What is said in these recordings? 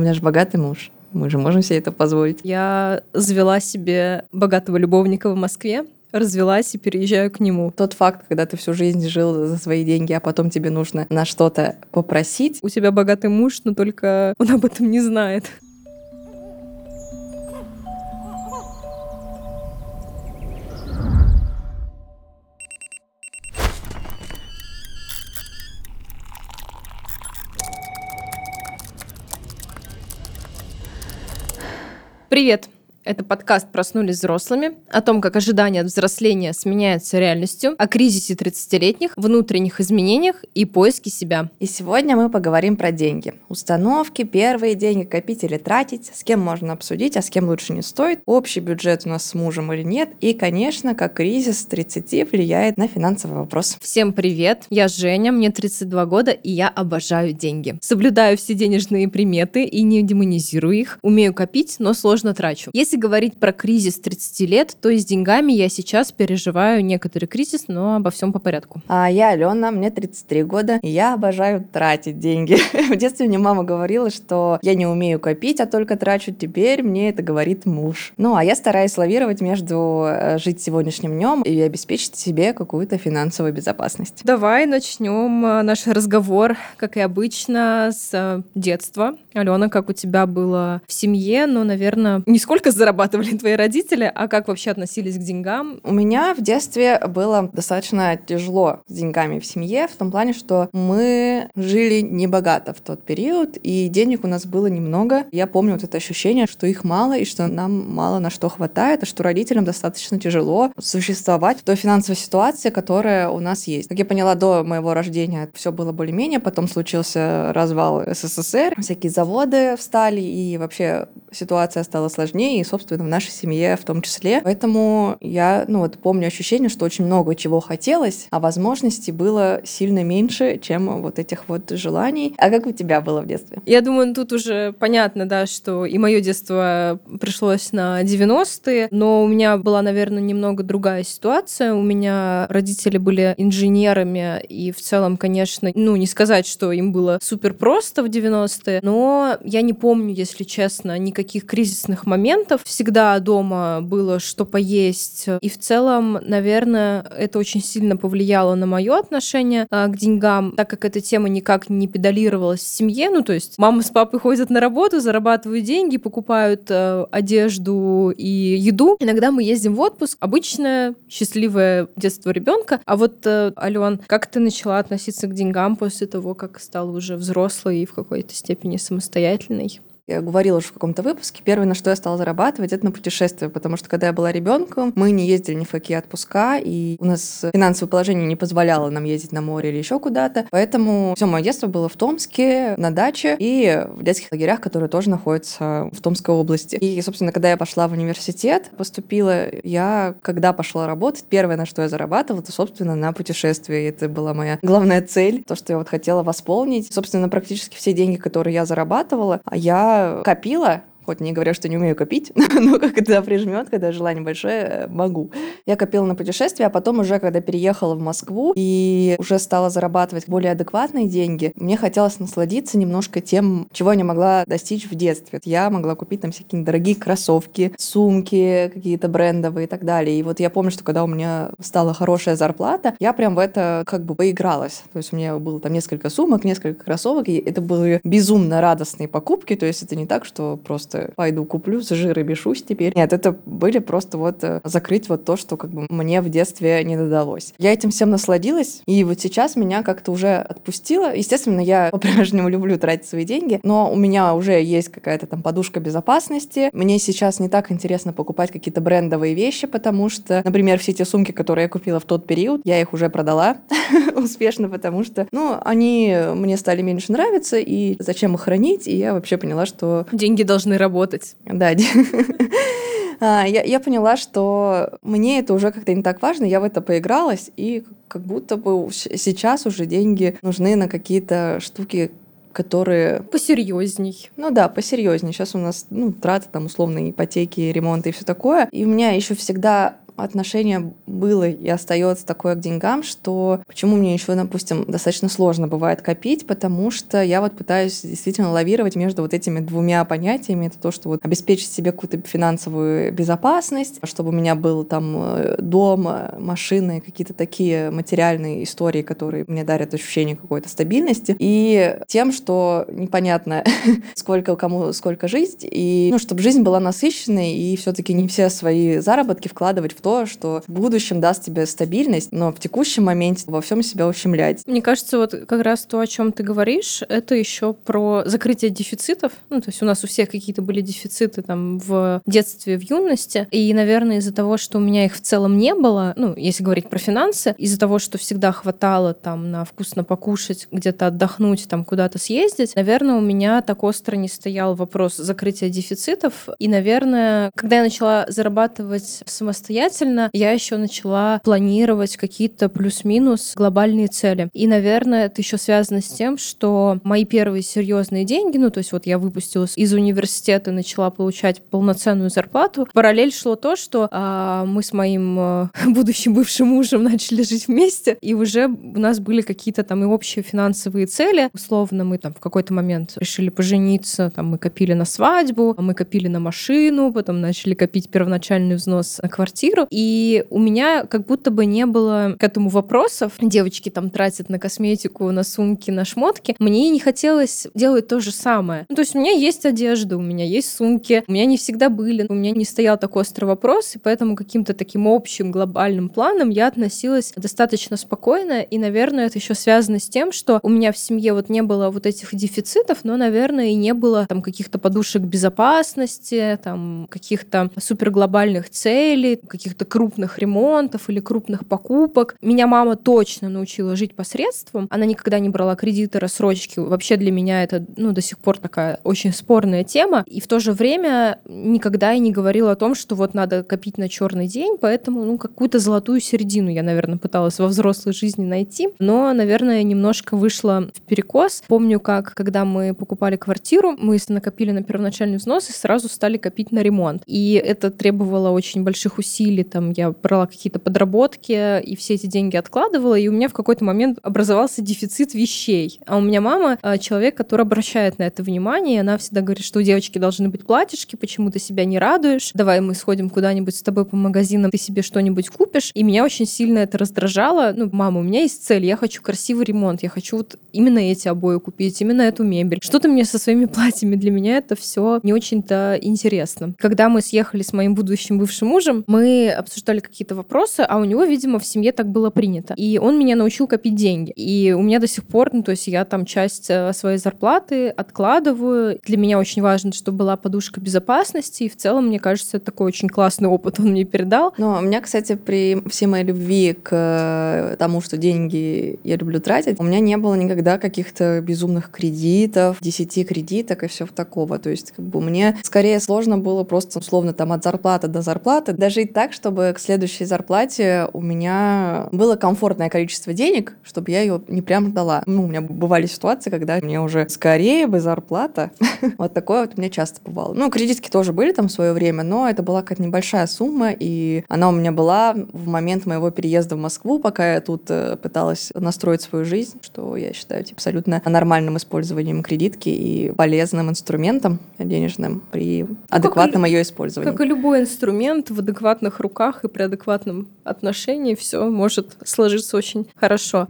У меня же богатый муж. Мы же можем себе это позволить. Я завела себе богатого любовника в Москве, развелась и переезжаю к нему. Тот факт, когда ты всю жизнь жил за свои деньги, а потом тебе нужно на что-то попросить. У тебя богатый муж, но только он об этом не знает. Привет! Это подкаст «Проснулись взрослыми» о том, как ожидание от взросления сменяется реальностью, о кризисе 30-летних, внутренних изменениях и поиске себя. И сегодня мы поговорим про деньги. Установки, первые деньги, копить или тратить, с кем можно обсудить, а с кем лучше не стоит, общий бюджет у нас с мужем или нет, и, конечно, как кризис 30 влияет на финансовый вопрос. Всем привет! Я Женя, мне 32 года, и я обожаю деньги. Соблюдаю все денежные приметы и не демонизирую их. Умею копить, но сложно трачу. Если говорить про кризис 30 лет, то и с деньгами я сейчас переживаю некоторый кризис, но обо всем по порядку. А я Алена, мне 33 года, и я обожаю тратить деньги. В детстве мне мама говорила, что я не умею копить, а только трачу. Теперь мне это говорит муж. Ну, а я стараюсь лавировать между э, жить сегодняшним днем и обеспечить себе какую-то финансовую безопасность. Давай начнем э, наш разговор, как и обычно, с э, детства. Алена, как у тебя было в семье, ну, наверное, не сколько зарабатывали твои родители, а как вообще относились к деньгам? У меня в детстве было достаточно тяжело с деньгами в семье, в том плане, что мы жили небогато в тот период, и денег у нас было немного. Я помню вот это ощущение, что их мало, и что нам мало на что хватает, и что родителям достаточно тяжело существовать в той финансовой ситуации, которая у нас есть. Как я поняла, до моего рождения все было более-менее, потом случился развал СССР, всякие заводы встали, и вообще ситуация стала сложнее, и, собственно, в нашей семье в том числе. Поэтому я, ну вот, помню ощущение, что очень много чего хотелось, а возможностей было сильно меньше, чем вот этих вот желаний. А как у тебя было в детстве? Я думаю, ну, тут уже понятно, да, что и мое детство пришлось на 90-е, но у меня была, наверное, немного другая ситуация. У меня родители были инженерами, и в целом, конечно, ну, не сказать, что им было супер просто в 90-е, но я не помню, если честно, никаких кризисных моментов. Всегда дома было что поесть. И в целом, наверное, это очень сильно повлияло на мое отношение а, к деньгам, так как эта тема никак не педалировалась в семье. Ну, то есть мама с папой ходят на работу, зарабатывают деньги, покупают э, одежду и еду. Иногда мы ездим в отпуск. Обычное счастливое детство ребенка. А вот, э, Ален, как ты начала относиться к деньгам после того, как стала уже взрослой и в какой-то степени самостоятельной? самостоятельный. Я говорила уже в каком-то выпуске, первое, на что я стала зарабатывать, это на путешествия, потому что когда я была ребенком, мы не ездили ни в какие отпуска, и у нас финансовое положение не позволяло нам ездить на море или еще куда-то. Поэтому все мое детство было в Томске, на даче и в детских лагерях, которые тоже находятся в Томской области. И, собственно, когда я пошла в университет, поступила, я, когда пошла работать, первое, на что я зарабатывала, это, собственно, на путешествия. Это была моя главная цель, то, что я вот хотела восполнить. Собственно, практически все деньги, которые я зарабатывала, а копила хоть не говоря, что не умею копить, но когда прижмет, когда желание большое, э, могу. Я копила на путешествия, а потом уже, когда переехала в Москву и уже стала зарабатывать более адекватные деньги, мне хотелось насладиться немножко тем, чего я не могла достичь в детстве. Я могла купить там всякие дорогие кроссовки, сумки какие-то брендовые и так далее. И вот я помню, что когда у меня стала хорошая зарплата, я прям в это как бы поигралась. То есть у меня было там несколько сумок, несколько кроссовок, и это были безумно радостные покупки. То есть это не так, что просто просто пойду куплю, с жира бешусь теперь. Нет, это были просто вот э, закрыть вот то, что как бы мне в детстве не додалось. Я этим всем насладилась, и вот сейчас меня как-то уже отпустило. Естественно, я по-прежнему люблю тратить свои деньги, но у меня уже есть какая-то там подушка безопасности. Мне сейчас не так интересно покупать какие-то брендовые вещи, потому что, например, все те сумки, которые я купила в тот период, я их уже продала успешно, потому что, ну, они мне стали меньше нравиться, и зачем их хранить, и я вообще поняла, что... Деньги должны работать. Да, а, я, я поняла, что мне это уже как-то не так важно, я в это поигралась, и как будто бы сейчас уже деньги нужны на какие-то штуки, которые... Посерьезней. Ну да, посерьезней. Сейчас у нас, ну, траты там условные ипотеки, ремонты и все такое. И у меня еще всегда отношение было и остается такое к деньгам, что почему мне еще, допустим, достаточно сложно бывает копить, потому что я вот пытаюсь действительно лавировать между вот этими двумя понятиями. Это то, что вот обеспечить себе какую-то финансовую безопасность, чтобы у меня был там э, дом, машины, какие-то такие материальные истории, которые мне дарят ощущение какой-то стабильности, и тем, что непонятно, сколько кому сколько жить, и ну, чтобы жизнь была насыщенной, и все-таки не все свои заработки вкладывать в то, что в будущем даст тебе стабильность, но в текущем моменте во всем себя ущемлять. Мне кажется, вот как раз то, о чем ты говоришь, это еще про закрытие дефицитов. Ну, то есть у нас у всех какие-то были дефициты там в детстве, в юности, и, наверное, из-за того, что у меня их в целом не было, ну, если говорить про финансы, из-за того, что всегда хватало там на вкусно покушать, где-то отдохнуть, там куда-то съездить, наверное, у меня так остро не стоял вопрос закрытия дефицитов. И, наверное, когда я начала зарабатывать самостоятельно, я еще начала планировать какие-то плюс-минус глобальные цели. И, наверное, это еще связано с тем, что мои первые серьезные деньги, ну, то есть вот я выпустилась из университета, начала получать полноценную зарплату, параллель шло то, что а, мы с моим а, будущим бывшим мужем начали жить вместе, и уже у нас были какие-то там и общие финансовые цели. Условно, мы там в какой-то момент решили пожениться, там мы копили на свадьбу, мы копили на машину, потом начали копить первоначальный взнос на квартиру. И у меня как будто бы не было к этому вопросов. Девочки там тратят на косметику, на сумки, на шмотки. Мне не хотелось делать то же самое. Ну, то есть у меня есть одежда, у меня есть сумки, у меня не всегда были, у меня не стоял такой острый вопрос, и поэтому каким-то таким общим глобальным планом я относилась достаточно спокойно, и, наверное, это еще связано с тем, что у меня в семье вот не было вот этих дефицитов, но, наверное, и не было там каких-то подушек безопасности, там каких-то суперглобальных целей, каких-то крупных ремонтов или крупных покупок. Меня мама точно научила жить посредством. Она никогда не брала кредиты, рассрочки. Вообще для меня это ну, до сих пор такая очень спорная тема. И в то же время никогда я не говорила о том, что вот надо копить на черный день, поэтому ну, какую-то золотую середину я, наверное, пыталась во взрослой жизни найти. Но, наверное, немножко вышла в перекос. Помню, как когда мы покупали квартиру, мы накопили на первоначальный взнос и сразу стали копить на ремонт. И это требовало очень больших усилий. Там я брала какие-то подработки и все эти деньги откладывала, и у меня в какой-то момент образовался дефицит вещей. А у меня мама а, человек, который обращает на это внимание, и она всегда говорит, что у девочки должны быть платьишки, почему ты себя не радуешь, давай мы сходим куда-нибудь с тобой по магазинам, ты себе что-нибудь купишь. И меня очень сильно это раздражало. Ну, мама, у меня есть цель, я хочу красивый ремонт, я хочу вот именно эти обои купить, именно эту мебель. Что ты мне со своими платьями? Для меня это все не очень-то интересно. Когда мы съехали с моим будущим бывшим мужем, мы обсуждали какие-то вопросы, а у него, видимо, в семье так было принято. И он меня научил копить деньги. И у меня до сих пор, ну, то есть я там часть э, своей зарплаты откладываю. Для меня очень важно, чтобы была подушка безопасности. И в целом, мне кажется, это такой очень классный опыт он мне передал. Но у меня, кстати, при всей моей любви к э, тому, что деньги я люблю тратить, у меня не было никогда каких-то безумных кредитов, 10 кредиток и все такого. То есть как бы мне скорее сложно было просто условно там от зарплаты до зарплаты дожить так, чтобы к следующей зарплате у меня было комфортное количество денег, чтобы я ее не прям дала. Ну, у меня бывали ситуации, когда мне уже скорее бы зарплата. вот такое вот у меня часто бывало. Ну, кредитки тоже были там в свое время, но это была какая-то небольшая сумма, и она у меня была в момент моего переезда в Москву, пока я тут э, пыталась настроить свою жизнь, что я считаю типа, абсолютно нормальным использованием кредитки и полезным инструментом денежным при адекватном ее использовании. Как и любой инструмент в адекватных руках и при адекватном отношении все может сложиться очень хорошо.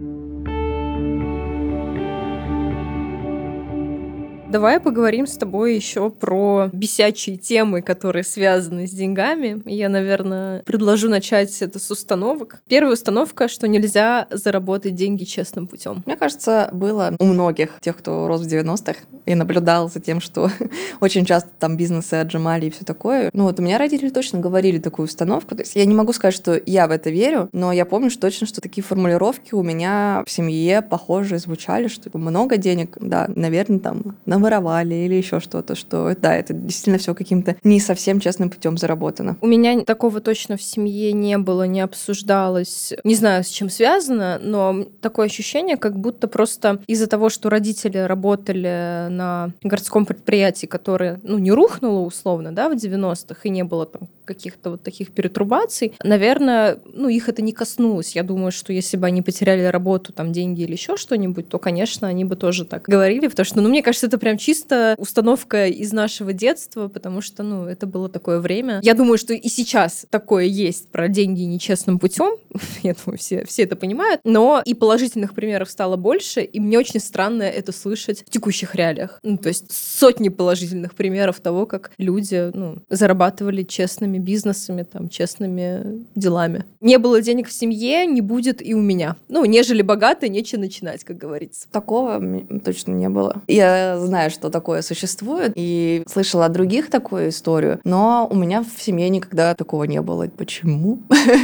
Давай поговорим с тобой еще про бесячие темы, которые связаны с деньгами. Я, наверное, предложу начать это с установок. Первая установка, что нельзя заработать деньги честным путем. Мне кажется, было у многих тех, кто рос в 90-х и наблюдал за тем, что очень часто там бизнесы отжимали и все такое. Ну вот у меня родители точно говорили такую установку. То есть я не могу сказать, что я в это верю, но я помню что точно, что такие формулировки у меня в семье похожие звучали, что много денег, да, наверное, там на воровали или еще что-то, что да, это действительно все каким-то не совсем честным путем заработано. У меня такого точно в семье не было, не обсуждалось. Не знаю, с чем связано, но такое ощущение, как будто просто из-за того, что родители работали на городском предприятии, которое, ну, не рухнуло условно, да, в 90-х, и не было там каких-то вот таких перетрубаций, наверное, ну, их это не коснулось. Я думаю, что если бы они потеряли работу, там, деньги или еще что-нибудь, то, конечно, они бы тоже так говорили, потому что, ну, мне кажется, это прям чисто установка из нашего детства, потому что, ну, это было такое время. Я думаю, что и сейчас такое есть про деньги нечестным путем. Я думаю, все, все это понимают. Но и положительных примеров стало больше, и мне очень странно это слышать в текущих реалиях. Ну, то есть сотни положительных примеров того, как люди ну, зарабатывали честными бизнесами, там, честными делами. Не было денег в семье, не будет и у меня. Ну, нежели богато, нечего начинать, как говорится. Такого точно не было. Я знаю, что такое существует, и слышала от других такую историю, но у меня в семье никогда такого не было. Почему?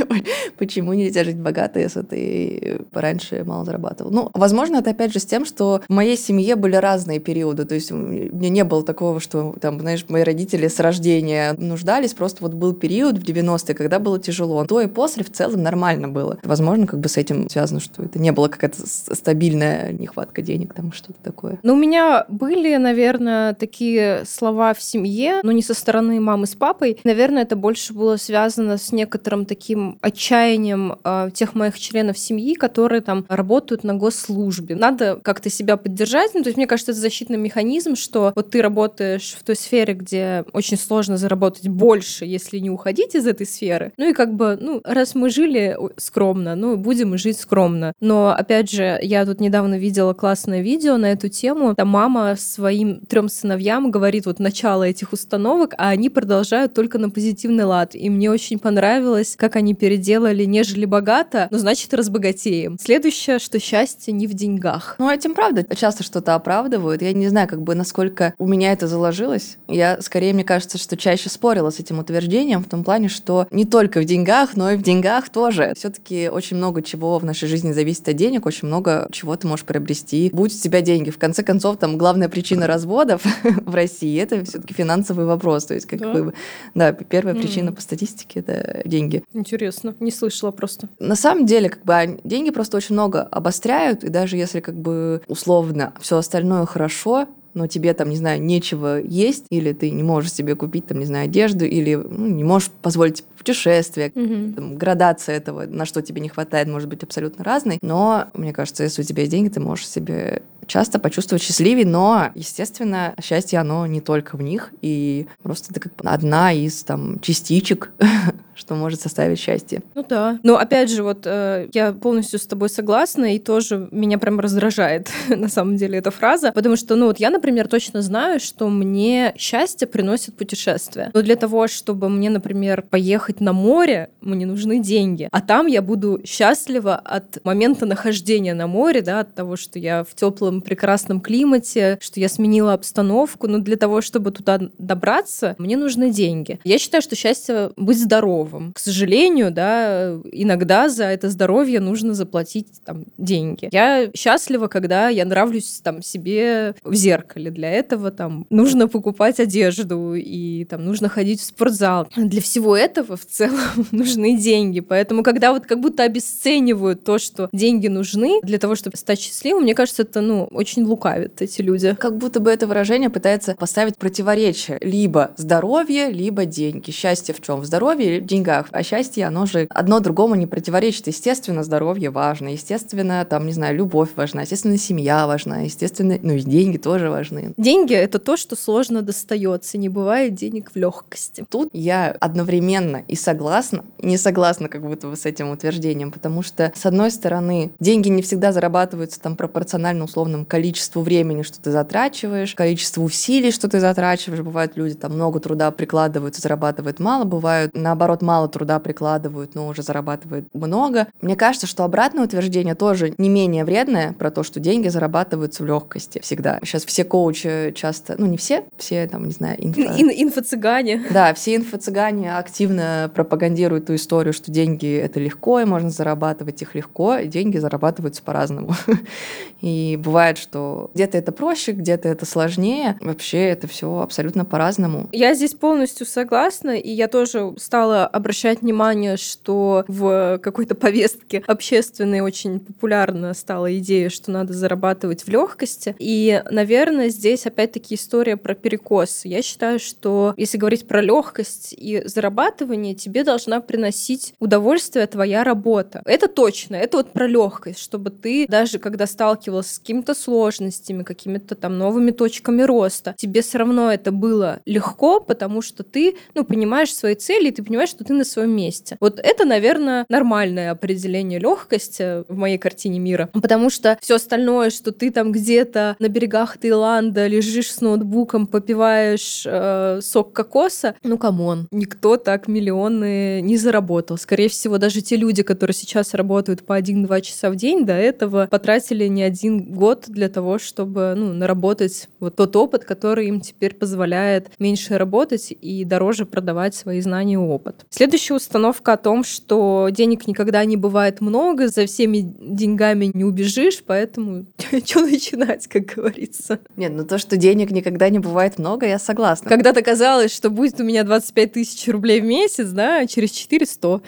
Почему нельзя жить богато, если ты раньше мало зарабатывал? Ну, возможно, это опять же с тем, что в моей семье были разные периоды. То есть у меня не было такого, что там, знаешь, мои родители с рождения нуждались. Просто вот был период в 90-е, когда было тяжело. То и после в целом нормально было. Возможно, как бы с этим связано, что это не было какая-то стабильная нехватка денег, там что-то такое. Ну, у меня были, наверное, такие слова в семье, но не со стороны мамы с папой. Наверное, это больше было связано с некоторым таким отчаянием э, тех моих членов семьи, которые там работают на госслужбе. Надо как-то себя поддержать. Ну, то есть, мне кажется, это защитный механизм, что вот ты работаешь в той сфере, где очень сложно заработать больше, если не уходить из этой сферы. Ну и как бы, ну, раз мы жили скромно, ну, будем жить скромно. Но, опять же, я тут недавно видела классное видео на эту тему. Там мама своим трем сыновьям говорит вот начало этих установок, а они продолжают только на позитивный лад. И мне очень понравилось, как они переделали «нежели богато», ну, значит, разбогатеем. Следующее, что счастье не в деньгах. Ну, этим правда часто что-то оправдывают. Я не знаю, как бы, насколько у меня это заложилось. Я, скорее, мне кажется, что чаще спорила с этим утверждением в том плане, что не только в деньгах, но и в деньгах тоже. все таки очень много чего в нашей жизни зависит от денег, очень много чего ты можешь приобрести. Будь у тебя деньги. В конце концов, там главная причина разводов в России это все таки финансовый вопрос. То есть, как да? бы, да, первая mm. причина по статистике это деньги. Интересно, не слышала просто. На самом деле, как бы деньги просто очень много обостряют, и даже если как бы условно все остальное хорошо, но тебе там, не знаю, нечего есть, или ты не можешь себе купить, там, не знаю, одежду, или ну, не можешь позволить путешествие, mm-hmm. там, градация этого, на что тебе не хватает, может быть абсолютно разной, но мне кажется, если у тебя есть деньги, ты можешь себе часто почувствовать счастливее, но, естественно, счастье, оно не только в них, и просто это как одна из там частичек что может составить счастье. Ну да. Но опять же, вот э, я полностью с тобой согласна, и тоже меня прям раздражает на самом деле эта фраза, потому что, ну вот я, например, точно знаю, что мне счастье приносит путешествия. Но для того, чтобы мне, например, поехать на море, мне нужны деньги. А там я буду счастлива от момента нахождения на море, да, от того, что я в теплом прекрасном климате, что я сменила обстановку. Но для того, чтобы туда добраться, мне нужны деньги. Я считаю, что счастье быть здоровым. К сожалению, да, иногда за это здоровье нужно заплатить там деньги. Я счастлива, когда я нравлюсь там себе в зеркале. Для этого там нужно покупать одежду и там нужно ходить в спортзал. Для всего этого в целом нужны деньги. Поэтому, когда вот как будто обесценивают то, что деньги нужны для того, чтобы стать счастливым, мне кажется, это, ну, очень лукавят эти люди. Как будто бы это выражение пытается поставить противоречие. Либо здоровье, либо деньги. Счастье в чем? В здоровье или деньгах. А счастье, оно же одно другому не противоречит. Естественно, здоровье важно, естественно, там, не знаю, любовь важна, естественно, семья важна, естественно, ну и деньги тоже важны. Деньги — это то, что сложно достается, не бывает денег в легкости. Тут я одновременно и согласна, и не согласна как будто бы с этим утверждением, потому что, с одной стороны, деньги не всегда зарабатываются там пропорционально условному количеству времени, что ты затрачиваешь, количеству усилий, что ты затрачиваешь. Бывают люди там много труда прикладывают, зарабатывают мало, бывают наоборот мало труда прикладывают, но уже зарабатывают много. Мне кажется, что обратное утверждение тоже не менее вредное про то, что деньги зарабатываются в легкости всегда. Сейчас все коучи часто, ну не все, все там, не знаю, инфо... Ин инфо-цыгане. Да, все инфо-цыгане активно пропагандируют ту историю, что деньги — это легко, и можно зарабатывать их легко, и деньги зарабатываются по-разному. И бывает, что где-то это проще, где-то это сложнее. Вообще это все абсолютно по-разному. Я здесь полностью согласна, и я тоже стала обращать внимание, что в какой-то повестке общественной очень популярна стала идея, что надо зарабатывать в легкости. И, наверное, здесь опять-таки история про перекос. Я считаю, что если говорить про легкость и зарабатывание, тебе должна приносить удовольствие твоя работа. Это точно, это вот про легкость, чтобы ты даже когда сталкивался с какими-то сложностями, какими-то там новыми точками роста, тебе все равно это было легко, потому что ты, ну, понимаешь свои цели, и ты понимаешь, что ты на своем месте. Вот это, наверное, нормальное определение легкости в моей картине мира, потому что все остальное, что ты там где-то на берегах Таиланда лежишь с ноутбуком, попиваешь э, сок кокоса, ну, come on, никто так миллионы не заработал. Скорее всего, даже те люди, которые сейчас работают по 1-2 часа в день, до этого потратили не один год для того, чтобы, ну, наработать вот тот опыт, который им теперь позволяет меньше работать и дороже продавать свои знания и опыт. Следующая установка о том, что денег никогда не бывает много, за всеми деньгами не убежишь, поэтому что начинать, как говорится. Нет, ну то, что денег никогда не бывает много, я согласна. Когда-то казалось, что будет у меня 25 тысяч рублей в месяц, да, а через 400.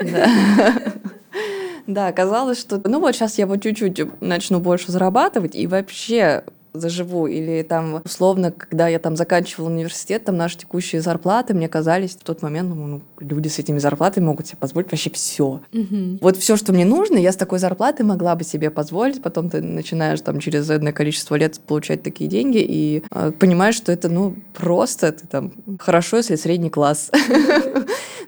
Да. Да, казалось, что ну вот сейчас я вот чуть-чуть начну больше зарабатывать, и вообще заживу. Или там, условно, когда я там заканчивала университет, там наши текущие зарплаты мне казались в тот момент, ну, ну люди с этими зарплатами могут себе позволить вообще все. Угу. Вот все, что мне нужно, я с такой зарплаты могла бы себе позволить. Потом ты начинаешь там через одно количество лет получать такие деньги и э, понимаешь, что это, ну, просто ты там хорошо, если средний класс.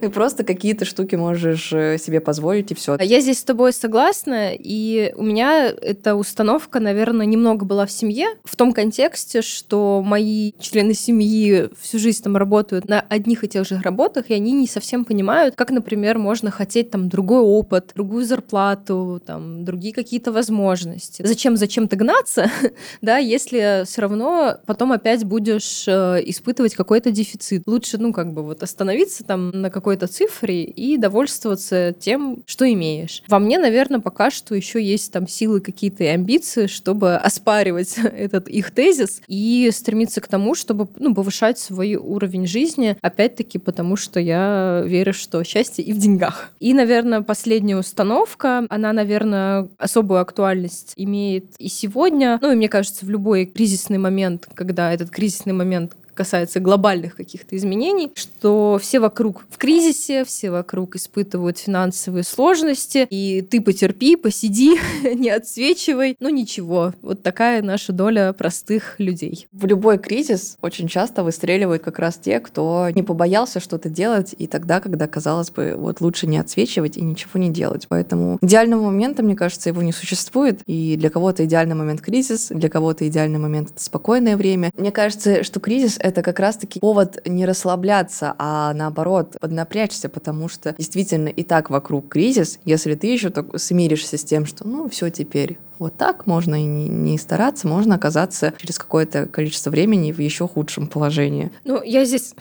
Ты просто какие-то штуки можешь э, себе позволить, и все. Я здесь с тобой согласна, и у меня эта установка, наверное, немного была в семье, в том контексте, что мои члены семьи всю жизнь там работают на одних и тех же работах, и они не совсем понимают, как, например, можно хотеть там другой опыт, другую зарплату, там, другие какие-то возможности. Зачем зачем-то гнаться, да, если все равно потом опять будешь э, испытывать какой-то дефицит. Лучше, ну, как бы вот остановиться там на какой-то цифре и довольствоваться тем, что имеешь. Во мне, наверное, пока что еще есть там силы какие-то и амбиции, чтобы оспаривать этот их тезис и стремиться к тому, чтобы ну, повышать свой уровень жизни, опять-таки потому, что я верю, что счастье и в деньгах. И, наверное, последняя установка, она, наверное, особую актуальность имеет и сегодня, ну и мне кажется, в любой кризисный момент, когда этот кризисный момент касается глобальных каких-то изменений, что все вокруг в кризисе, все вокруг испытывают финансовые сложности, и ты потерпи, посиди, не отсвечивай, ну ничего. Вот такая наша доля простых людей. В любой кризис очень часто выстреливают как раз те, кто не побоялся что-то делать, и тогда, когда, казалось бы, вот лучше не отсвечивать и ничего не делать. Поэтому идеального момента, мне кажется, его не существует, и для кого-то идеальный момент кризис, для кого-то идеальный момент — это спокойное время. Мне кажется, что кризис это как раз-таки повод не расслабляться, а наоборот поднапрячься, потому что действительно и так вокруг кризис, если ты еще так смиришься с тем, что ну все теперь вот так можно и не, не стараться, можно оказаться через какое-то количество времени в еще худшем положении. Ну, я здесь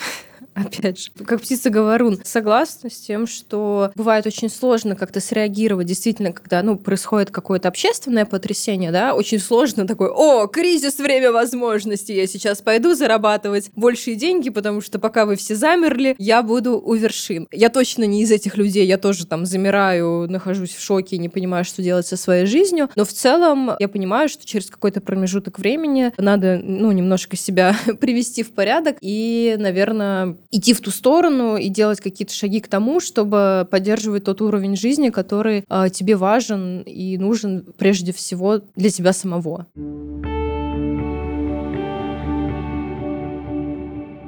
опять же, как птица говорун, согласна с тем, что бывает очень сложно как-то среагировать, действительно, когда, ну, происходит какое-то общественное потрясение, да, очень сложно такой, о, кризис, время возможностей, я сейчас пойду зарабатывать большие деньги, потому что пока вы все замерли, я буду у вершин. Я точно не из этих людей, я тоже там замираю, нахожусь в шоке, не понимаю, что делать со своей жизнью, но в целом я понимаю, что через какой-то промежуток времени надо, ну, немножко себя привести в порядок и, наверное, идти в ту сторону и делать какие-то шаги к тому, чтобы поддерживать тот уровень жизни, который э, тебе важен и нужен прежде всего для тебя самого.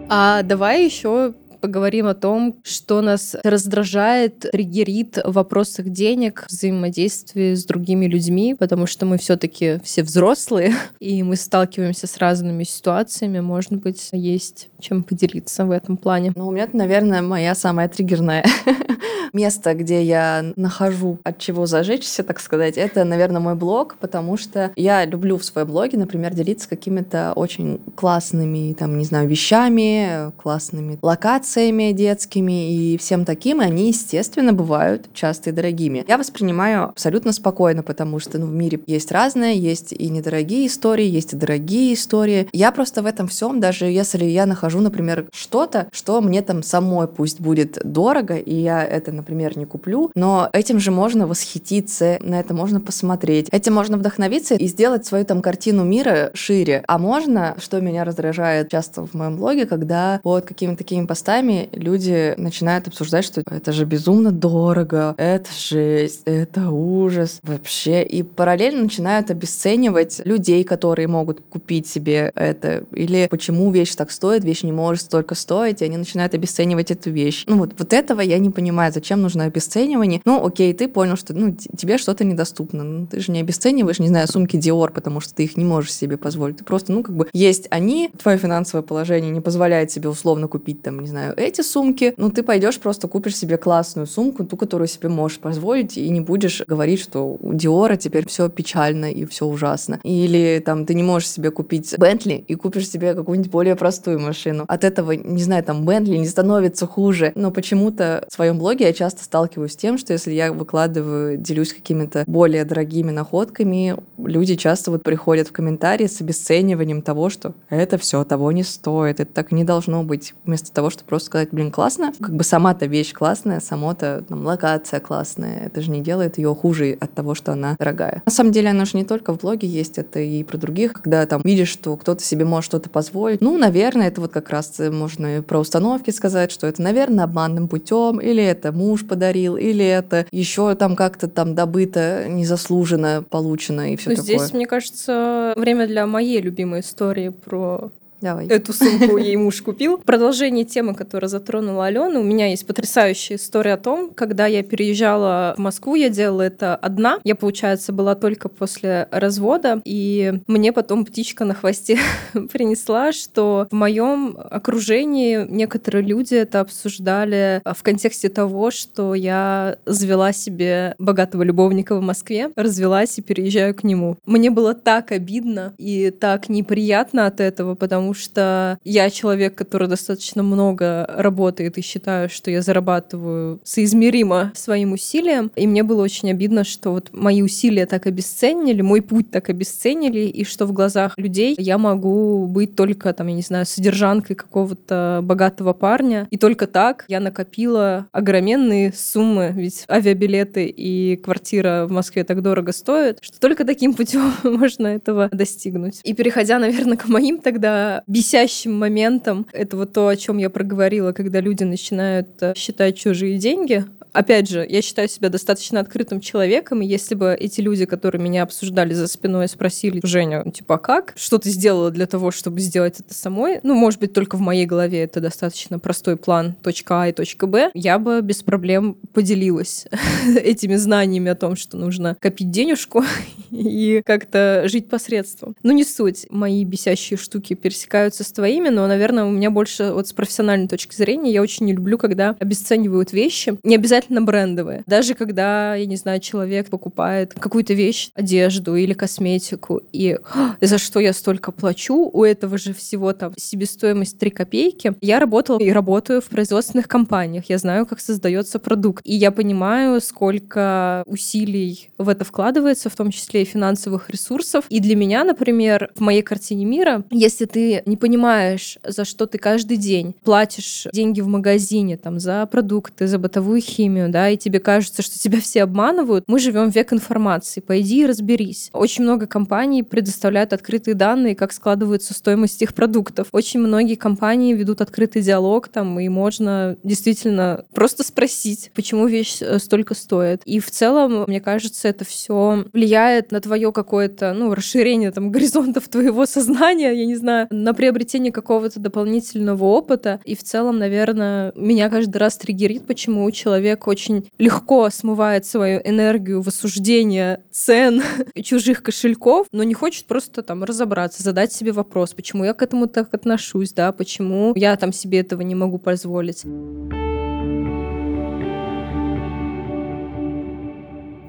А давай еще поговорим о том, что нас раздражает, триггерит в вопросах денег, взаимодействии с другими людьми, потому что мы все-таки все взрослые, и мы сталкиваемся с разными ситуациями. Может быть, есть чем поделиться в этом плане. Ну, у меня, наверное, моя самая триггерная место, где я нахожу от чего зажечься, так сказать, это, наверное, мой блог, потому что я люблю в своем блоге, например, делиться какими-то очень классными, там, не знаю, вещами, классными локациями детскими и всем таким, и они, естественно, бывают часто и дорогими. Я воспринимаю абсолютно спокойно, потому что ну, в мире есть разное, есть и недорогие истории, есть и дорогие истории. Я просто в этом всем, даже если я нахожу, например, что-то, что мне там самой пусть будет дорого, и я это, например, не куплю, но этим же можно восхититься, на это можно посмотреть, этим можно вдохновиться и сделать свою там картину мира шире. А можно, что меня раздражает часто в моем блоге, когда под какими-то такими постами люди начинают обсуждать, что это же безумно дорого, это жесть, это ужас вообще. И параллельно начинают обесценивать людей, которые могут купить себе это. Или почему вещь так стоит, вещь не может столько стоить, и они начинают обесценивать эту вещь. Ну вот, вот этого я не понимаю, зачем нужно обесценивание. Ну окей, ты понял, что ну, тебе что-то недоступно. Ну, ты же не обесцениваешь, не знаю, сумки Dior, потому что ты их не можешь себе позволить. Ты просто, ну как бы, есть они, твое финансовое положение не позволяет себе условно купить там, не знаю, эти сумки, ну ты пойдешь просто купишь себе классную сумку, ту, которую себе можешь позволить, и не будешь говорить, что у Диора теперь все печально и все ужасно. Или там ты не можешь себе купить Бентли и купишь себе какую-нибудь более простую машину. От этого, не знаю, там Бентли не становится хуже. Но почему-то в своем блоге я часто сталкиваюсь с тем, что если я выкладываю, делюсь какими-то более дорогими находками, люди часто вот приходят в комментарии с обесцениванием того, что это все того не стоит, это так не должно быть. Вместо того, чтобы просто сказать, блин, классно, как бы сама-то вещь классная, само-то там локация классная, это же не делает ее хуже от того, что она дорогая. На самом деле, она же не только в блоге есть, это и про других, когда там видишь, что кто-то себе может что-то позволить. Ну, наверное, это вот как раз можно и про установки сказать, что это, наверное, обманным путем, или это муж подарил, или это еще там как-то там добыто, незаслуженно получено и все ну, такое. Здесь, мне кажется, время для моей любимой истории про Давай. Эту сумку ей муж купил. Продолжение темы, которую затронула Алена, у меня есть потрясающая история о том, когда я переезжала в Москву, я делала это одна. Я, получается, была только после развода, и мне потом птичка на хвосте принесла, что в моем окружении некоторые люди это обсуждали в контексте того, что я завела себе богатого любовника в Москве, развелась и переезжаю к нему. Мне было так обидно и так неприятно от этого, потому потому что я человек, который достаточно много работает и считаю, что я зарабатываю соизмеримо своим усилиям. И мне было очень обидно, что вот мои усилия так обесценили, мой путь так обесценили, и что в глазах людей я могу быть только, там, я не знаю, содержанкой какого-то богатого парня. И только так я накопила огроменные суммы, ведь авиабилеты и квартира в Москве так дорого стоят, что только таким путем можно этого достигнуть. И переходя, наверное, к моим тогда бесящим моментом. Это вот то, о чем я проговорила, когда люди начинают э, считать чужие деньги, опять же, я считаю себя достаточно открытым человеком, и если бы эти люди, которые меня обсуждали за спиной, спросили, Женя, ну, типа, как? Что ты сделала для того, чтобы сделать это самой? Ну, может быть, только в моей голове это достаточно простой план точка А и точка Б. Я бы без проблем поделилась этими знаниями о том, что нужно копить денежку и как-то жить посредством. Ну, не суть. Мои бесящие штуки пересекаются с твоими, но, наверное, у меня больше вот с профессиональной точки зрения я очень не люблю, когда обесценивают вещи. Не обязательно обязательно брендовые. Даже когда, я не знаю, человек покупает какую-то вещь, одежду или косметику, и за что я столько плачу, у этого же всего там себестоимость 3 копейки. Я работала и работаю в производственных компаниях. Я знаю, как создается продукт. И я понимаю, сколько усилий в это вкладывается, в том числе и финансовых ресурсов. И для меня, например, в моей картине мира, если ты не понимаешь, за что ты каждый день платишь деньги в магазине, там, за продукты, за бытовую химию, премию, да, и тебе кажется, что тебя все обманывают, мы живем век информации. Пойди и разберись. Очень много компаний предоставляют открытые данные, как складывается стоимость их продуктов. Очень многие компании ведут открытый диалог там, и можно действительно просто спросить, почему вещь э, столько стоит. И в целом, мне кажется, это все влияет на твое какое-то, ну, расширение там горизонтов твоего сознания, я не знаю, на приобретение какого-то дополнительного опыта. И в целом, наверное, меня каждый раз триггерит, почему человек очень легко смывает свою энергию в осуждение цен чужих кошельков, но не хочет просто там разобраться, задать себе вопрос, почему я к этому так отношусь, да, почему я там себе этого не могу позволить.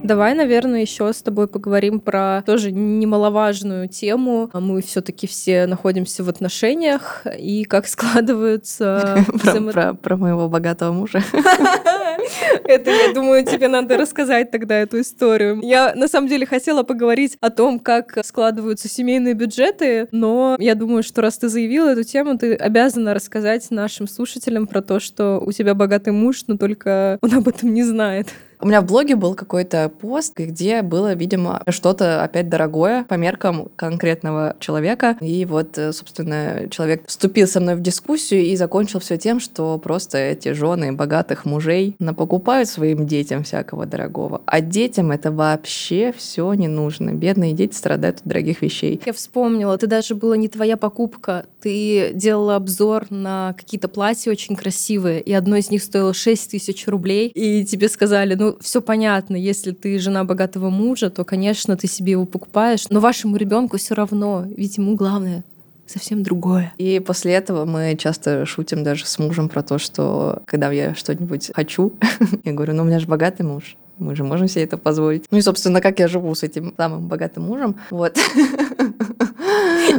Давай, наверное, еще с тобой поговорим про тоже немаловажную тему. Мы все-таки все находимся в отношениях, и как складываются... Про, про моего богатого мужа. Это, я думаю, тебе надо рассказать тогда эту историю. Я, на самом деле, хотела поговорить о том, как складываются семейные бюджеты, но я думаю, что раз ты заявила эту тему, ты обязана рассказать нашим слушателям про то, что у тебя богатый муж, но только он об этом не знает. У меня в блоге был какой-то пост, где было, видимо, что-то опять дорогое по меркам конкретного человека. И вот, э, собственно, человек вступил со мной в дискуссию и закончил все тем, что просто эти жены богатых мужей напокупают своим детям всякого дорогого. А детям это вообще все не нужно. Бедные дети страдают от дорогих вещей. Я вспомнила, это даже была не твоя покупка. Ты делала обзор на какие-то платья очень красивые, и одно из них стоило 6 тысяч рублей, и тебе сказали, ну, все понятно, если ты жена богатого мужа, то, конечно, ты себе его покупаешь, но вашему ребенку все равно, ведь ему главное совсем другое. И после этого мы часто шутим даже с мужем про то, что когда я что-нибудь хочу, я говорю, ну у меня же богатый муж, мы же можем себе это позволить. Ну и, собственно, как я живу с этим самым богатым мужем. Вот.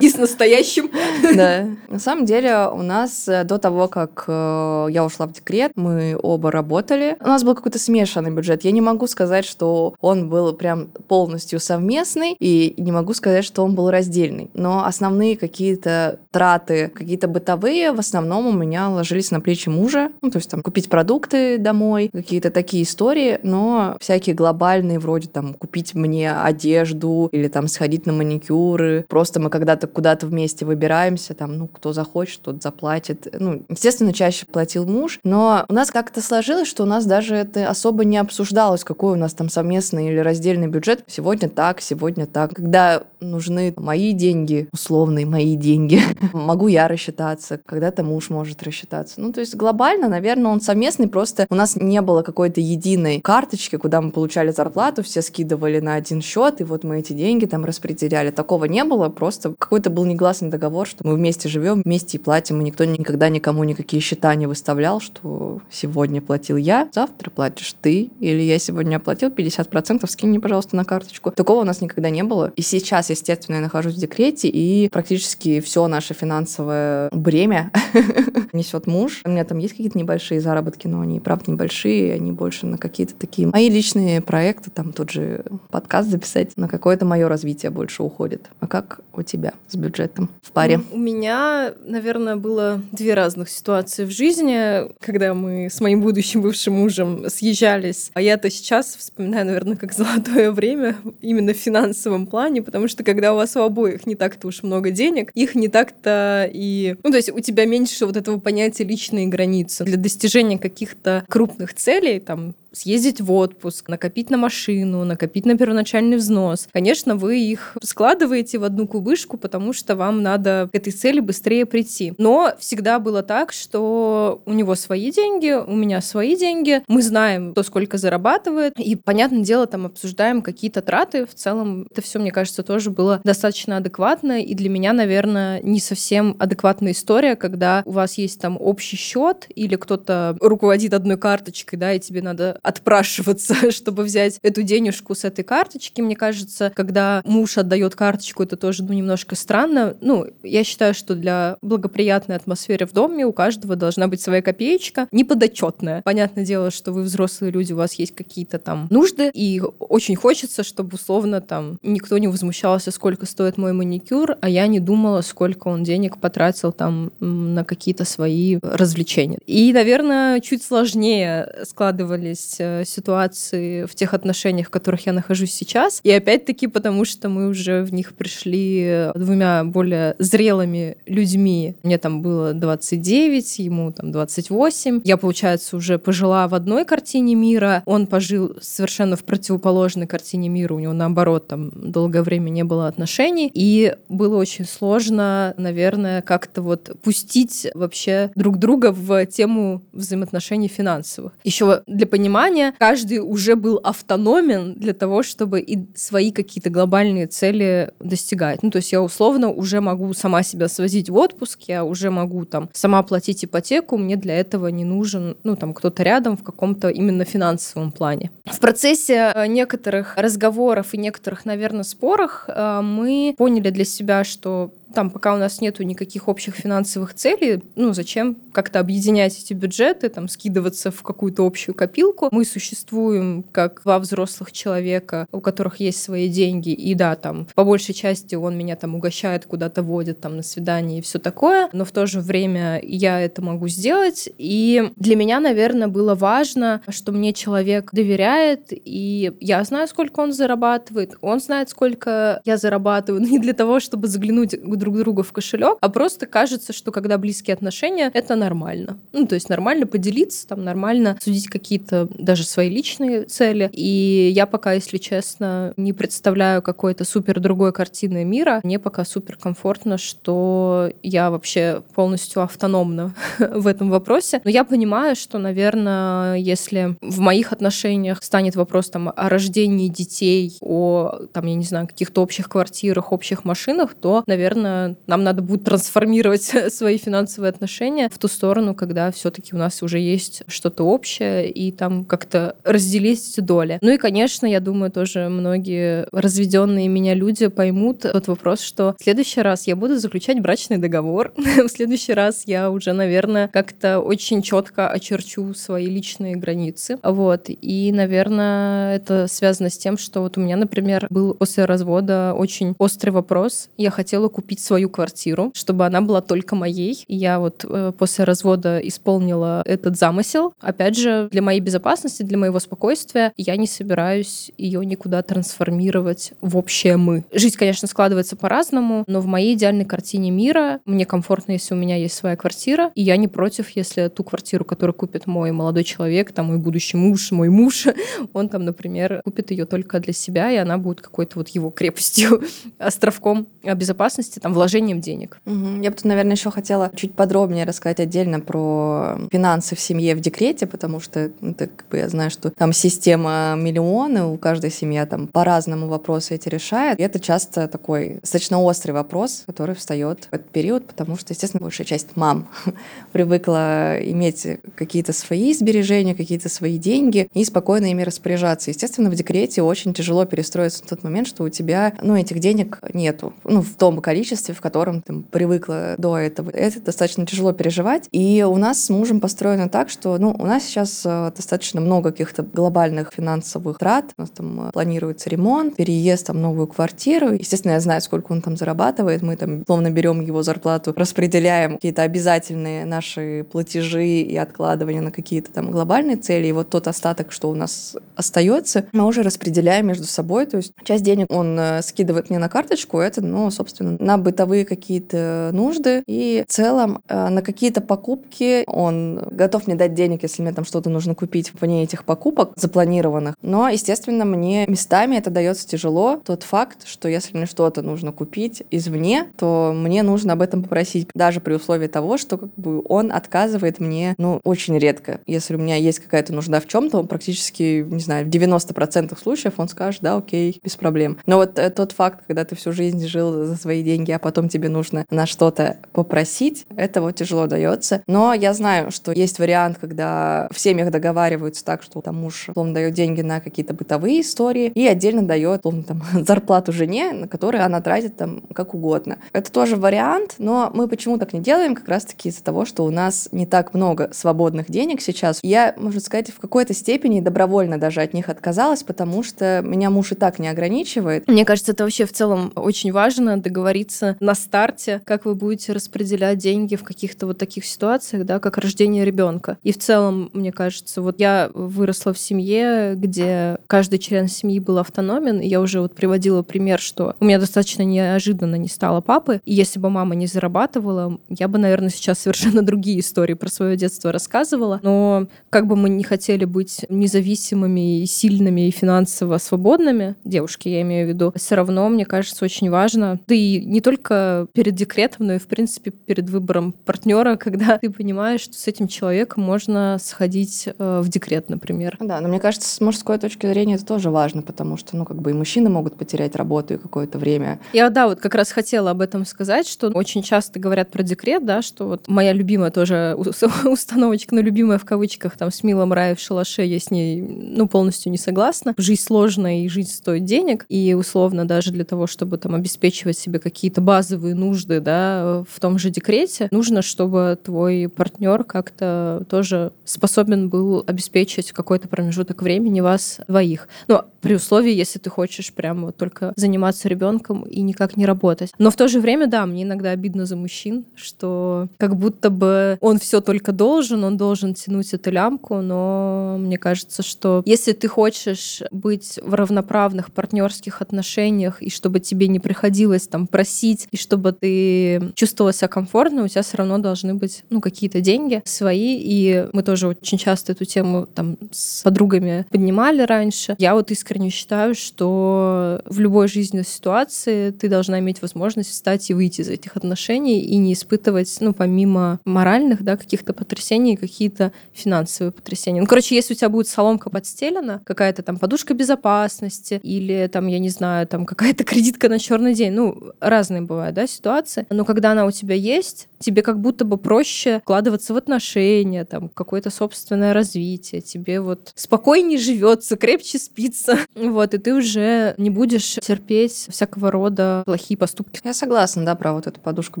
И с настоящим. Да. На самом деле у нас э, до того, как э, я ушла в декрет, мы оба работали. У нас был какой-то смешанный бюджет. Я не могу сказать, что он был прям полностью совместный, и не могу сказать, что он был раздельный. Но основные какие-то траты, какие-то бытовые, в основном у меня ложились на плечи мужа. Ну, то есть там купить продукты домой, какие-то такие истории, но всякие глобальные, вроде там купить мне одежду или там сходить на маникюры. Просто мы когда-то куда-то вместе выбираемся, там, ну, кто захочет, тот заплатит. Ну, естественно, чаще платил муж, но у нас как-то сложилось, что у нас даже это особо не обсуждалось, какой у нас там совместный или раздельный бюджет. Сегодня так, сегодня так. Когда нужны мои деньги, условные мои деньги, могу я рассчитаться, когда-то муж может рассчитаться. Ну, то есть глобально, наверное, он совместный, просто у нас не было какой-то единой карточки, куда мы получали зарплату, все скидывали на один счет, и вот мы эти деньги там распределяли. Такого не было, просто какой-то был негласный договор, что мы вместе живем, вместе и платим, и никто никогда никому никакие счета не выставлял, что сегодня платил я, завтра платишь ты, или я сегодня оплатил 50%, скинь мне, пожалуйста, на карточку. Такого у нас никогда не было. И сейчас, естественно, я нахожусь в декрете, и практически все наше финансовое бремя несет муж. У меня там есть какие-то небольшие заработки, но они, правда, небольшие, они больше на какие-то такие мои личные проекты, там тот же подкаст записать, на какое-то мое развитие больше уходит. А как у тебя с бюджетом в паре? У меня, наверное, было две разных ситуации в жизни, когда мы с моим будущим бывшим мужем съезжались. А я-то сейчас вспоминаю, наверное, как золотое время именно в финансовом плане, потому что когда у вас у обоих не так-то уж много денег, их не так-то и... Ну, то есть у тебя меньше вот этого понятия личные границы. Для достижения каких-то крупных целей, там, съездить в отпуск, накопить на машину, накопить на первоначальный взнос. Конечно, вы их складываете в одну кубышку, потому что вам надо к этой цели быстрее прийти. Но всегда было так, что у него свои деньги, у меня свои деньги. Мы знаем, кто сколько зарабатывает, и, понятное дело, там обсуждаем какие-то траты. В целом, это все, мне кажется, тоже было достаточно адекватно, и для меня, наверное, не совсем адекватная история, когда у вас есть там общий счет, или кто-то руководит одной карточкой, да, и тебе надо отпрашиваться, чтобы взять эту денежку с этой карточки. Мне кажется, когда муж отдает карточку, это тоже ну, немножко странно. Ну, я считаю, что для благоприятной атмосферы в доме у каждого должна быть своя копеечка, неподотчетная. Понятное дело, что вы взрослые люди, у вас есть какие-то там нужды, и очень хочется, чтобы условно там никто не возмущался, сколько стоит мой маникюр, а я не думала, сколько он денег потратил там на какие-то свои развлечения. И, наверное, чуть сложнее складывались Э, ситуации в тех отношениях, в которых я нахожусь сейчас. И опять-таки потому, что мы уже в них пришли двумя более зрелыми людьми. Мне там было 29, ему там 28. Я, получается, уже пожила в одной картине мира, он пожил совершенно в противоположной картине мира, у него наоборот там долгое время не было отношений, и было очень сложно, наверное, как-то вот пустить вообще друг друга в тему взаимоотношений финансовых. Еще для понимания понимания, каждый уже был автономен для того, чтобы и свои какие-то глобальные цели достигать. Ну, то есть я условно уже могу сама себя свозить в отпуск, я уже могу там сама платить ипотеку, мне для этого не нужен, ну, там, кто-то рядом в каком-то именно финансовом плане. В процессе э, некоторых разговоров и некоторых, наверное, спорах э, мы поняли для себя, что там пока у нас нету никаких общих финансовых целей, ну зачем как-то объединять эти бюджеты, там скидываться в какую-то общую копилку. Мы существуем как два взрослых человека, у которых есть свои деньги, и да, там по большей части он меня там угощает, куда-то водит там на свидание и все такое, но в то же время я это могу сделать, и для меня, наверное, было важно, что мне человек доверяет, и я знаю, сколько он зарабатывает, он знает, сколько я зарабатываю, но не для того, чтобы заглянуть друг другу в кошелек, а просто кажется, что когда близкие отношения, это нормально. Ну, то есть нормально поделиться, там нормально судить какие-то даже свои личные цели. И я пока, если честно, не представляю какой-то супер другой картины мира. Мне пока супер комфортно, что я вообще полностью автономна в этом вопросе. Но я понимаю, что, наверное, если в моих отношениях станет вопрос там о рождении детей, о, там, я не знаю, каких-то общих квартирах, общих машинах, то, наверное, возможно, нам надо будет трансформировать свои финансовые отношения в ту сторону, когда все-таки у нас уже есть что-то общее, и там как-то разделить доли. Ну и, конечно, я думаю, тоже многие разведенные меня люди поймут тот вопрос, что в следующий раз я буду заключать брачный договор, в следующий раз я уже, наверное, как-то очень четко очерчу свои личные границы. Вот. И, наверное, это связано с тем, что вот у меня, например, был после развода очень острый вопрос. Я хотела купить купить свою квартиру, чтобы она была только моей. И я вот э, после развода исполнила этот замысел. Опять же, для моей безопасности, для моего спокойствия я не собираюсь ее никуда трансформировать в общее мы. Жизнь, конечно, складывается по-разному, но в моей идеальной картине мира мне комфортно, если у меня есть своя квартира, и я не против, если ту квартиру, которую купит мой молодой человек, там мой будущий муж, мой муж, он там, например, купит ее только для себя, и она будет какой-то вот его крепостью, островком безопасности, там, вложением денег. Угу. Я бы тут, наверное, еще хотела чуть подробнее рассказать отдельно про финансы в семье в декрете, потому что ну, как бы, я знаю, что там система миллионы, у каждой семьи там по-разному вопросы эти решает. И это часто такой достаточно острый вопрос, который встает в этот период, потому что, естественно, большая часть мам привыкла иметь какие-то свои сбережения, какие-то свои деньги и спокойно ими распоряжаться. Естественно, в декрете очень тяжело перестроиться в тот момент, что у тебя, ну, этих денег нету, ну, в том количестве, обществе, в котором ты привыкла до этого. Это достаточно тяжело переживать. И у нас с мужем построено так, что ну, у нас сейчас э, достаточно много каких-то глобальных финансовых трат. У нас там э, планируется ремонт, переезд там, новую квартиру. Естественно, я знаю, сколько он там зарабатывает. Мы там словно берем его зарплату, распределяем какие-то обязательные наши платежи и откладывания на какие-то там глобальные цели. И вот тот остаток, что у нас остается, мы уже распределяем между собой. То есть часть денег он э, скидывает мне на карточку, это, ну, собственно, на бытовые какие-то нужды. И в целом э, на какие-то покупки он готов мне дать денег, если мне там что-то нужно купить вне этих покупок запланированных. Но, естественно, мне местами это дается тяжело. Тот факт, что если мне что-то нужно купить извне, то мне нужно об этом попросить, даже при условии того, что как бы он отказывает мне, ну, очень редко. Если у меня есть какая-то нужда в чем-то, он практически, не знаю, в 90% случаев он скажет, да, окей, без проблем. Но вот э, тот факт, когда ты всю жизнь жил за свои деньги, а потом тебе нужно на что-то попросить, это вот тяжело дается. Но я знаю, что есть вариант, когда в семьях договариваются так, что там муж, условно, дает деньги на какие-то бытовые истории и отдельно дает, условно, там, зарплату жене, на которую она тратит там как угодно. Это тоже вариант, но мы почему так не делаем? Как раз-таки из-за того, что у нас не так много свободных денег сейчас. Я, можно сказать, в какой-то степени добровольно даже от них отказалась, потому что меня муж и так не ограничивает. Мне кажется, это вообще в целом очень важно договориться на старте, как вы будете распределять деньги в каких-то вот таких ситуациях, да, как рождение ребенка. И в целом, мне кажется, вот я выросла в семье, где каждый член семьи был автономен, и я уже вот приводила пример, что у меня достаточно неожиданно не стало папы, и если бы мама не зарабатывала, я бы, наверное, сейчас совершенно другие истории про свое детство рассказывала, но как бы мы не хотели быть независимыми и сильными и финансово свободными, девушки я имею в виду, все равно, мне кажется, очень важно, да и не только только перед декретом, но и, в принципе, перед выбором партнера, когда ты понимаешь, что с этим человеком можно сходить э, в декрет, например. Да, но мне кажется, с мужской точки зрения это тоже важно, потому что, ну, как бы и мужчины могут потерять работу и какое-то время. Я, да, вот как раз хотела об этом сказать, что очень часто говорят про декрет, да, что вот моя любимая тоже установочка, ну, любимая в кавычках, там, с Милом Рай в шалаше, я с ней, ну, полностью не согласна. Жизнь сложная, и жизнь стоит денег, и условно даже для того, чтобы там обеспечивать себе какие-то базовые нужды, да, в том же декрете, нужно, чтобы твой партнер как-то тоже способен был обеспечить какой-то промежуток времени вас двоих. Ну, при условии, если ты хочешь прямо только заниматься ребенком и никак не работать. Но в то же время, да, мне иногда обидно за мужчин, что как будто бы он все только должен, он должен тянуть эту лямку, но мне кажется, что если ты хочешь быть в равноправных партнерских отношениях и чтобы тебе не приходилось там просить, и чтобы ты чувствовала себя комфортно, у тебя все равно должны быть ну какие-то деньги свои, и мы тоже очень часто эту тему там с подругами поднимали раньше. Я вот искренне считаю, что в любой жизненной ситуации ты должна иметь возможность встать и выйти из этих отношений и не испытывать, ну, помимо моральных, да, каких-то потрясений, какие-то финансовые потрясения. Ну, короче, если у тебя будет соломка подстелена, какая-то там подушка безопасности или там, я не знаю, там какая-то кредитка на черный день, ну, разные бывают, да, ситуации, но когда она у тебя есть, тебе как будто бы проще вкладываться в отношения, там, какое-то собственное развитие, тебе вот спокойнее живется, крепче спится, вот, и ты уже не будешь терпеть всякого рода плохие поступки. Я согласна, да, про вот эту подушку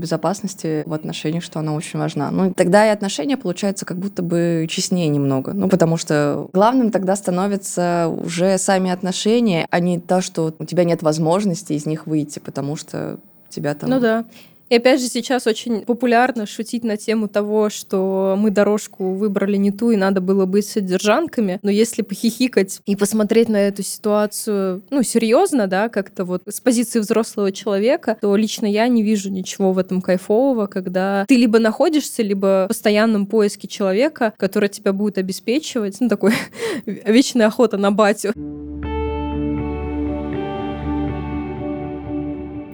безопасности в отношениях, что она очень важна. Ну, тогда и отношения, получается, как будто бы честнее немного. Ну, потому что главным тогда становятся уже сами отношения, а не то, что у тебя нет возможности из них выйти, потому что тебя там... Ну да. И опять же, сейчас очень популярно шутить на тему того, что мы дорожку выбрали не ту, и надо было быть содержанками. Но если похихикать и посмотреть на эту ситуацию, ну, серьезно, да, как-то вот с позиции взрослого человека, то лично я не вижу ничего в этом кайфового, когда ты либо находишься, либо в постоянном поиске человека, который тебя будет обеспечивать, ну, такой вечная охота на батю.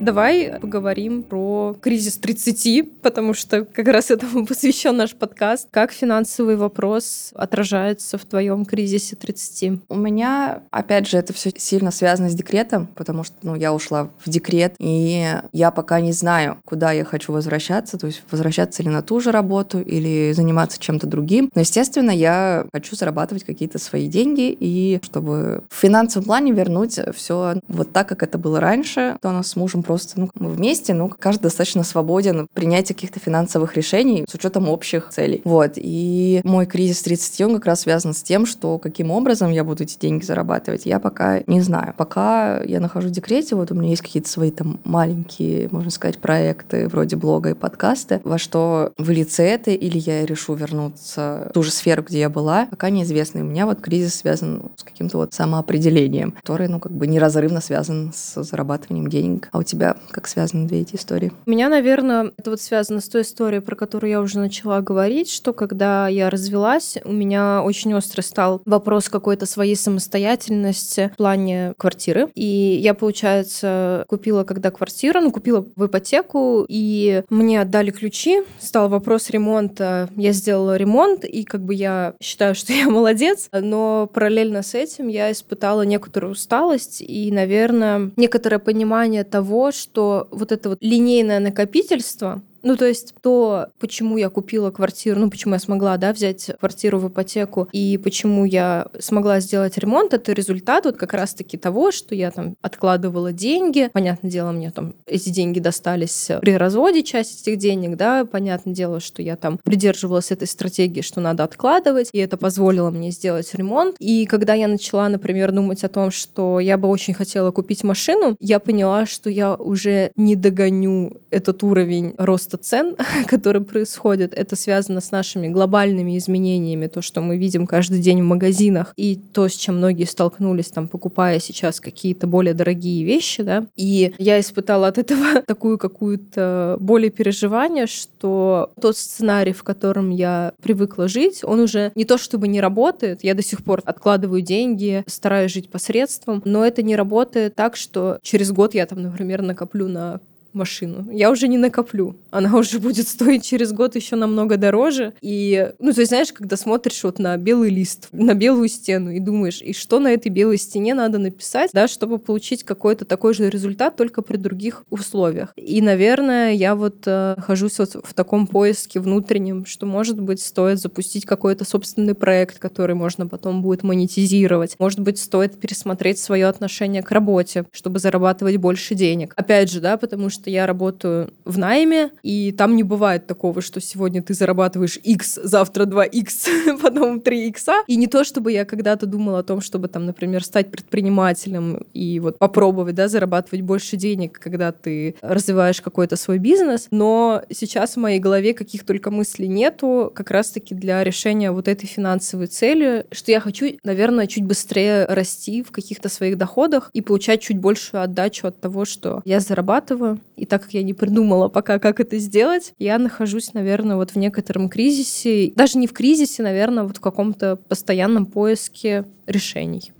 Давай поговорим про кризис 30, потому что как раз этому посвящен наш подкаст. Как финансовый вопрос отражается в твоем кризисе 30? У меня, опять же, это все сильно связано с декретом, потому что ну, я ушла в декрет, и я пока не знаю, куда я хочу возвращаться, то есть возвращаться ли на ту же работу или заниматься чем-то другим. Но, естественно, я хочу зарабатывать какие-то свои деньги, и чтобы в финансовом плане вернуть все вот так, как это было раньше, то у нас с мужем просто просто ну, мы вместе, ну, каждый достаточно свободен в принятии каких-то финансовых решений с учетом общих целей. Вот. И мой кризис 30 он как раз связан с тем, что каким образом я буду эти деньги зарабатывать, я пока не знаю. Пока я нахожусь в декрете, вот у меня есть какие-то свои там маленькие, можно сказать, проекты вроде блога и подкаста, во что выльется это, или я решу вернуться в ту же сферу, где я была, пока неизвестно. И у меня вот кризис связан с каким-то вот самоопределением, который, ну, как бы неразрывно связан с зарабатыванием денег. А у тебя тебя как связаны две эти истории? У меня, наверное, это вот связано с той историей, про которую я уже начала говорить, что когда я развелась, у меня очень острый стал вопрос какой-то своей самостоятельности в плане квартиры. И я, получается, купила когда квартиру, ну, купила в ипотеку, и мне отдали ключи, стал вопрос ремонта. Я сделала ремонт, и как бы я считаю, что я молодец, но параллельно с этим я испытала некоторую усталость и, наверное, некоторое понимание того, что вот это вот линейное накопительство, ну, то есть то, почему я купила квартиру, ну, почему я смогла, да, взять квартиру в ипотеку, и почему я смогла сделать ремонт, это результат вот как раз-таки того, что я там откладывала деньги. Понятное дело, мне там эти деньги достались при разводе, часть этих денег, да, понятное дело, что я там придерживалась этой стратегии, что надо откладывать, и это позволило мне сделать ремонт. И когда я начала, например, думать о том, что я бы очень хотела купить машину, я поняла, что я уже не догоню этот уровень роста роста цен, который происходит, это связано с нашими глобальными изменениями, то, что мы видим каждый день в магазинах, и то, с чем многие столкнулись, там, покупая сейчас какие-то более дорогие вещи, да. И я испытала от этого такую какую-то более переживание, что тот сценарий, в котором я привыкла жить, он уже не то чтобы не работает, я до сих пор откладываю деньги, стараюсь жить посредством, но это не работает так, что через год я там, например, накоплю на машину. Я уже не накоплю. Она уже будет стоить через год еще намного дороже. И, ну, то есть, знаешь, когда смотришь вот на белый лист, на белую стену и думаешь, и что на этой белой стене надо написать, да, чтобы получить какой-то такой же результат, только при других условиях. И, наверное, я вот э, хожусь вот в таком поиске внутреннем, что, может быть, стоит запустить какой-то собственный проект, который можно потом будет монетизировать. Может быть, стоит пересмотреть свое отношение к работе, чтобы зарабатывать больше денег. Опять же, да, потому что я работаю в найме, и там не бывает такого, что сегодня ты зарабатываешь X, завтра 2X, потом 3X. И не то, чтобы я когда-то думала о том, чтобы там, например, стать предпринимателем и вот попробовать, да, зарабатывать больше денег, когда ты развиваешь какой-то свой бизнес, но сейчас в моей голове каких только мыслей нету, как раз-таки для решения вот этой финансовой цели, что я хочу, наверное, чуть быстрее расти в каких-то своих доходах и получать чуть большую отдачу от того, что я зарабатываю. И так как я не придумала пока, как это сделать, я нахожусь, наверное, вот в некотором кризисе. Даже не в кризисе, наверное, вот в каком-то постоянном поиске решений.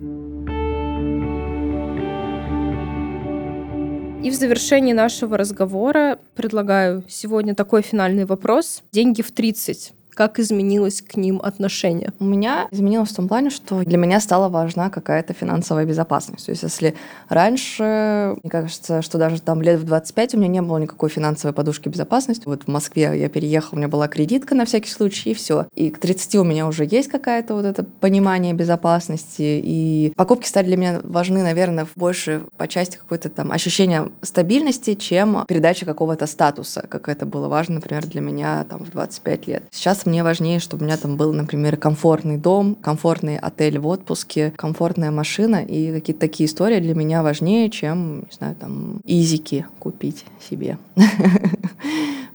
И в завершении нашего разговора предлагаю сегодня такой финальный вопрос. Деньги в 30 как изменилось к ним отношение? У меня изменилось в том плане, что для меня стала важна какая-то финансовая безопасность. То есть если раньше, мне кажется, что даже там лет в 25 у меня не было никакой финансовой подушки безопасности. Вот в Москве я переехала, у меня была кредитка на всякий случай, и все. И к 30 у меня уже есть какая-то вот это понимание безопасности. И покупки стали для меня важны, наверное, больше по части какой-то там ощущения стабильности, чем передача какого-то статуса, как это было важно, например, для меня там в 25 лет. Сейчас мне важнее, чтобы у меня там был, например, комфортный дом, комфортный отель в отпуске, комфортная машина, и какие-то такие истории для меня важнее, чем, не знаю, там, изики купить себе.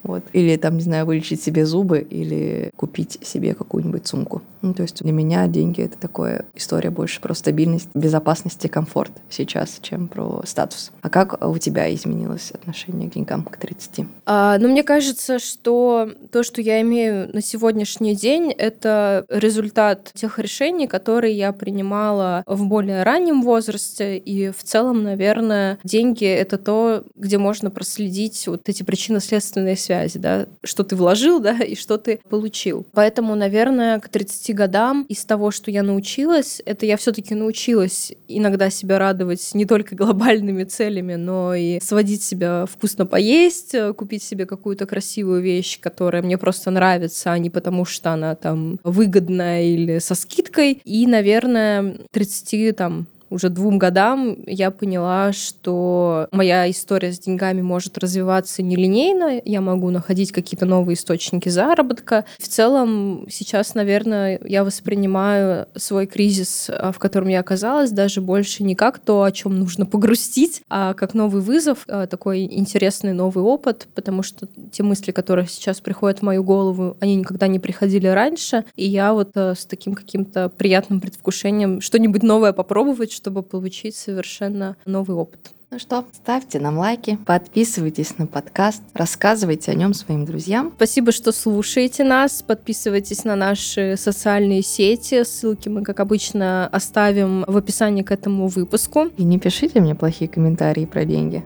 Вот. Или там, не знаю, вылечить себе зубы или купить себе какую-нибудь сумку. Ну, то есть для меня деньги — это такая история больше про стабильность, безопасность и комфорт сейчас, чем про статус. А как у тебя изменилось отношение к деньгам к 30? А, ну, мне кажется, что то, что я имею на сегодняшний день, это результат тех решений, которые я принимала в более раннем возрасте. И в целом, наверное, деньги — это то, где можно проследить вот эти причинно-следственные связи да, что ты вложил, да, и что ты получил. Поэтому, наверное, к 30 годам из того, что я научилась, это я все-таки научилась иногда себя радовать не только глобальными целями, но и сводить себя вкусно поесть, купить себе какую-то красивую вещь, которая мне просто нравится, а не потому, что она там выгодная или со скидкой. И, наверное, 30 там уже двум годам я поняла, что моя история с деньгами может развиваться нелинейно, я могу находить какие-то новые источники заработка. В целом сейчас, наверное, я воспринимаю свой кризис, а, в котором я оказалась, даже больше не как то, о чем нужно погрустить, а как новый вызов, а, такой интересный новый опыт, потому что те мысли, которые сейчас приходят в мою голову, они никогда не приходили раньше, и я вот а, с таким каким-то приятным предвкушением что-нибудь новое попробовать, чтобы получить совершенно новый опыт. Ну что, ставьте нам лайки, подписывайтесь на подкаст, рассказывайте о нем своим друзьям. Спасибо, что слушаете нас. Подписывайтесь на наши социальные сети. Ссылки мы, как обычно, оставим в описании к этому выпуску. И не пишите мне плохие комментарии про деньги.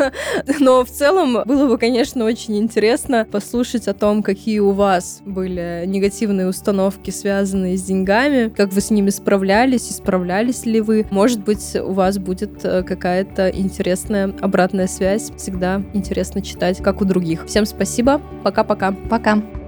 Но в целом было бы, конечно, очень интересно послушать о том, какие у вас были негативные установки, связанные с деньгами, как вы с ними справлялись и справлялись ли вы. Может быть, у вас будет э, какая-то интересная обратная связь. Всегда интересно читать, как у других. Всем спасибо. Пока-пока. Пока. -пока. Пока.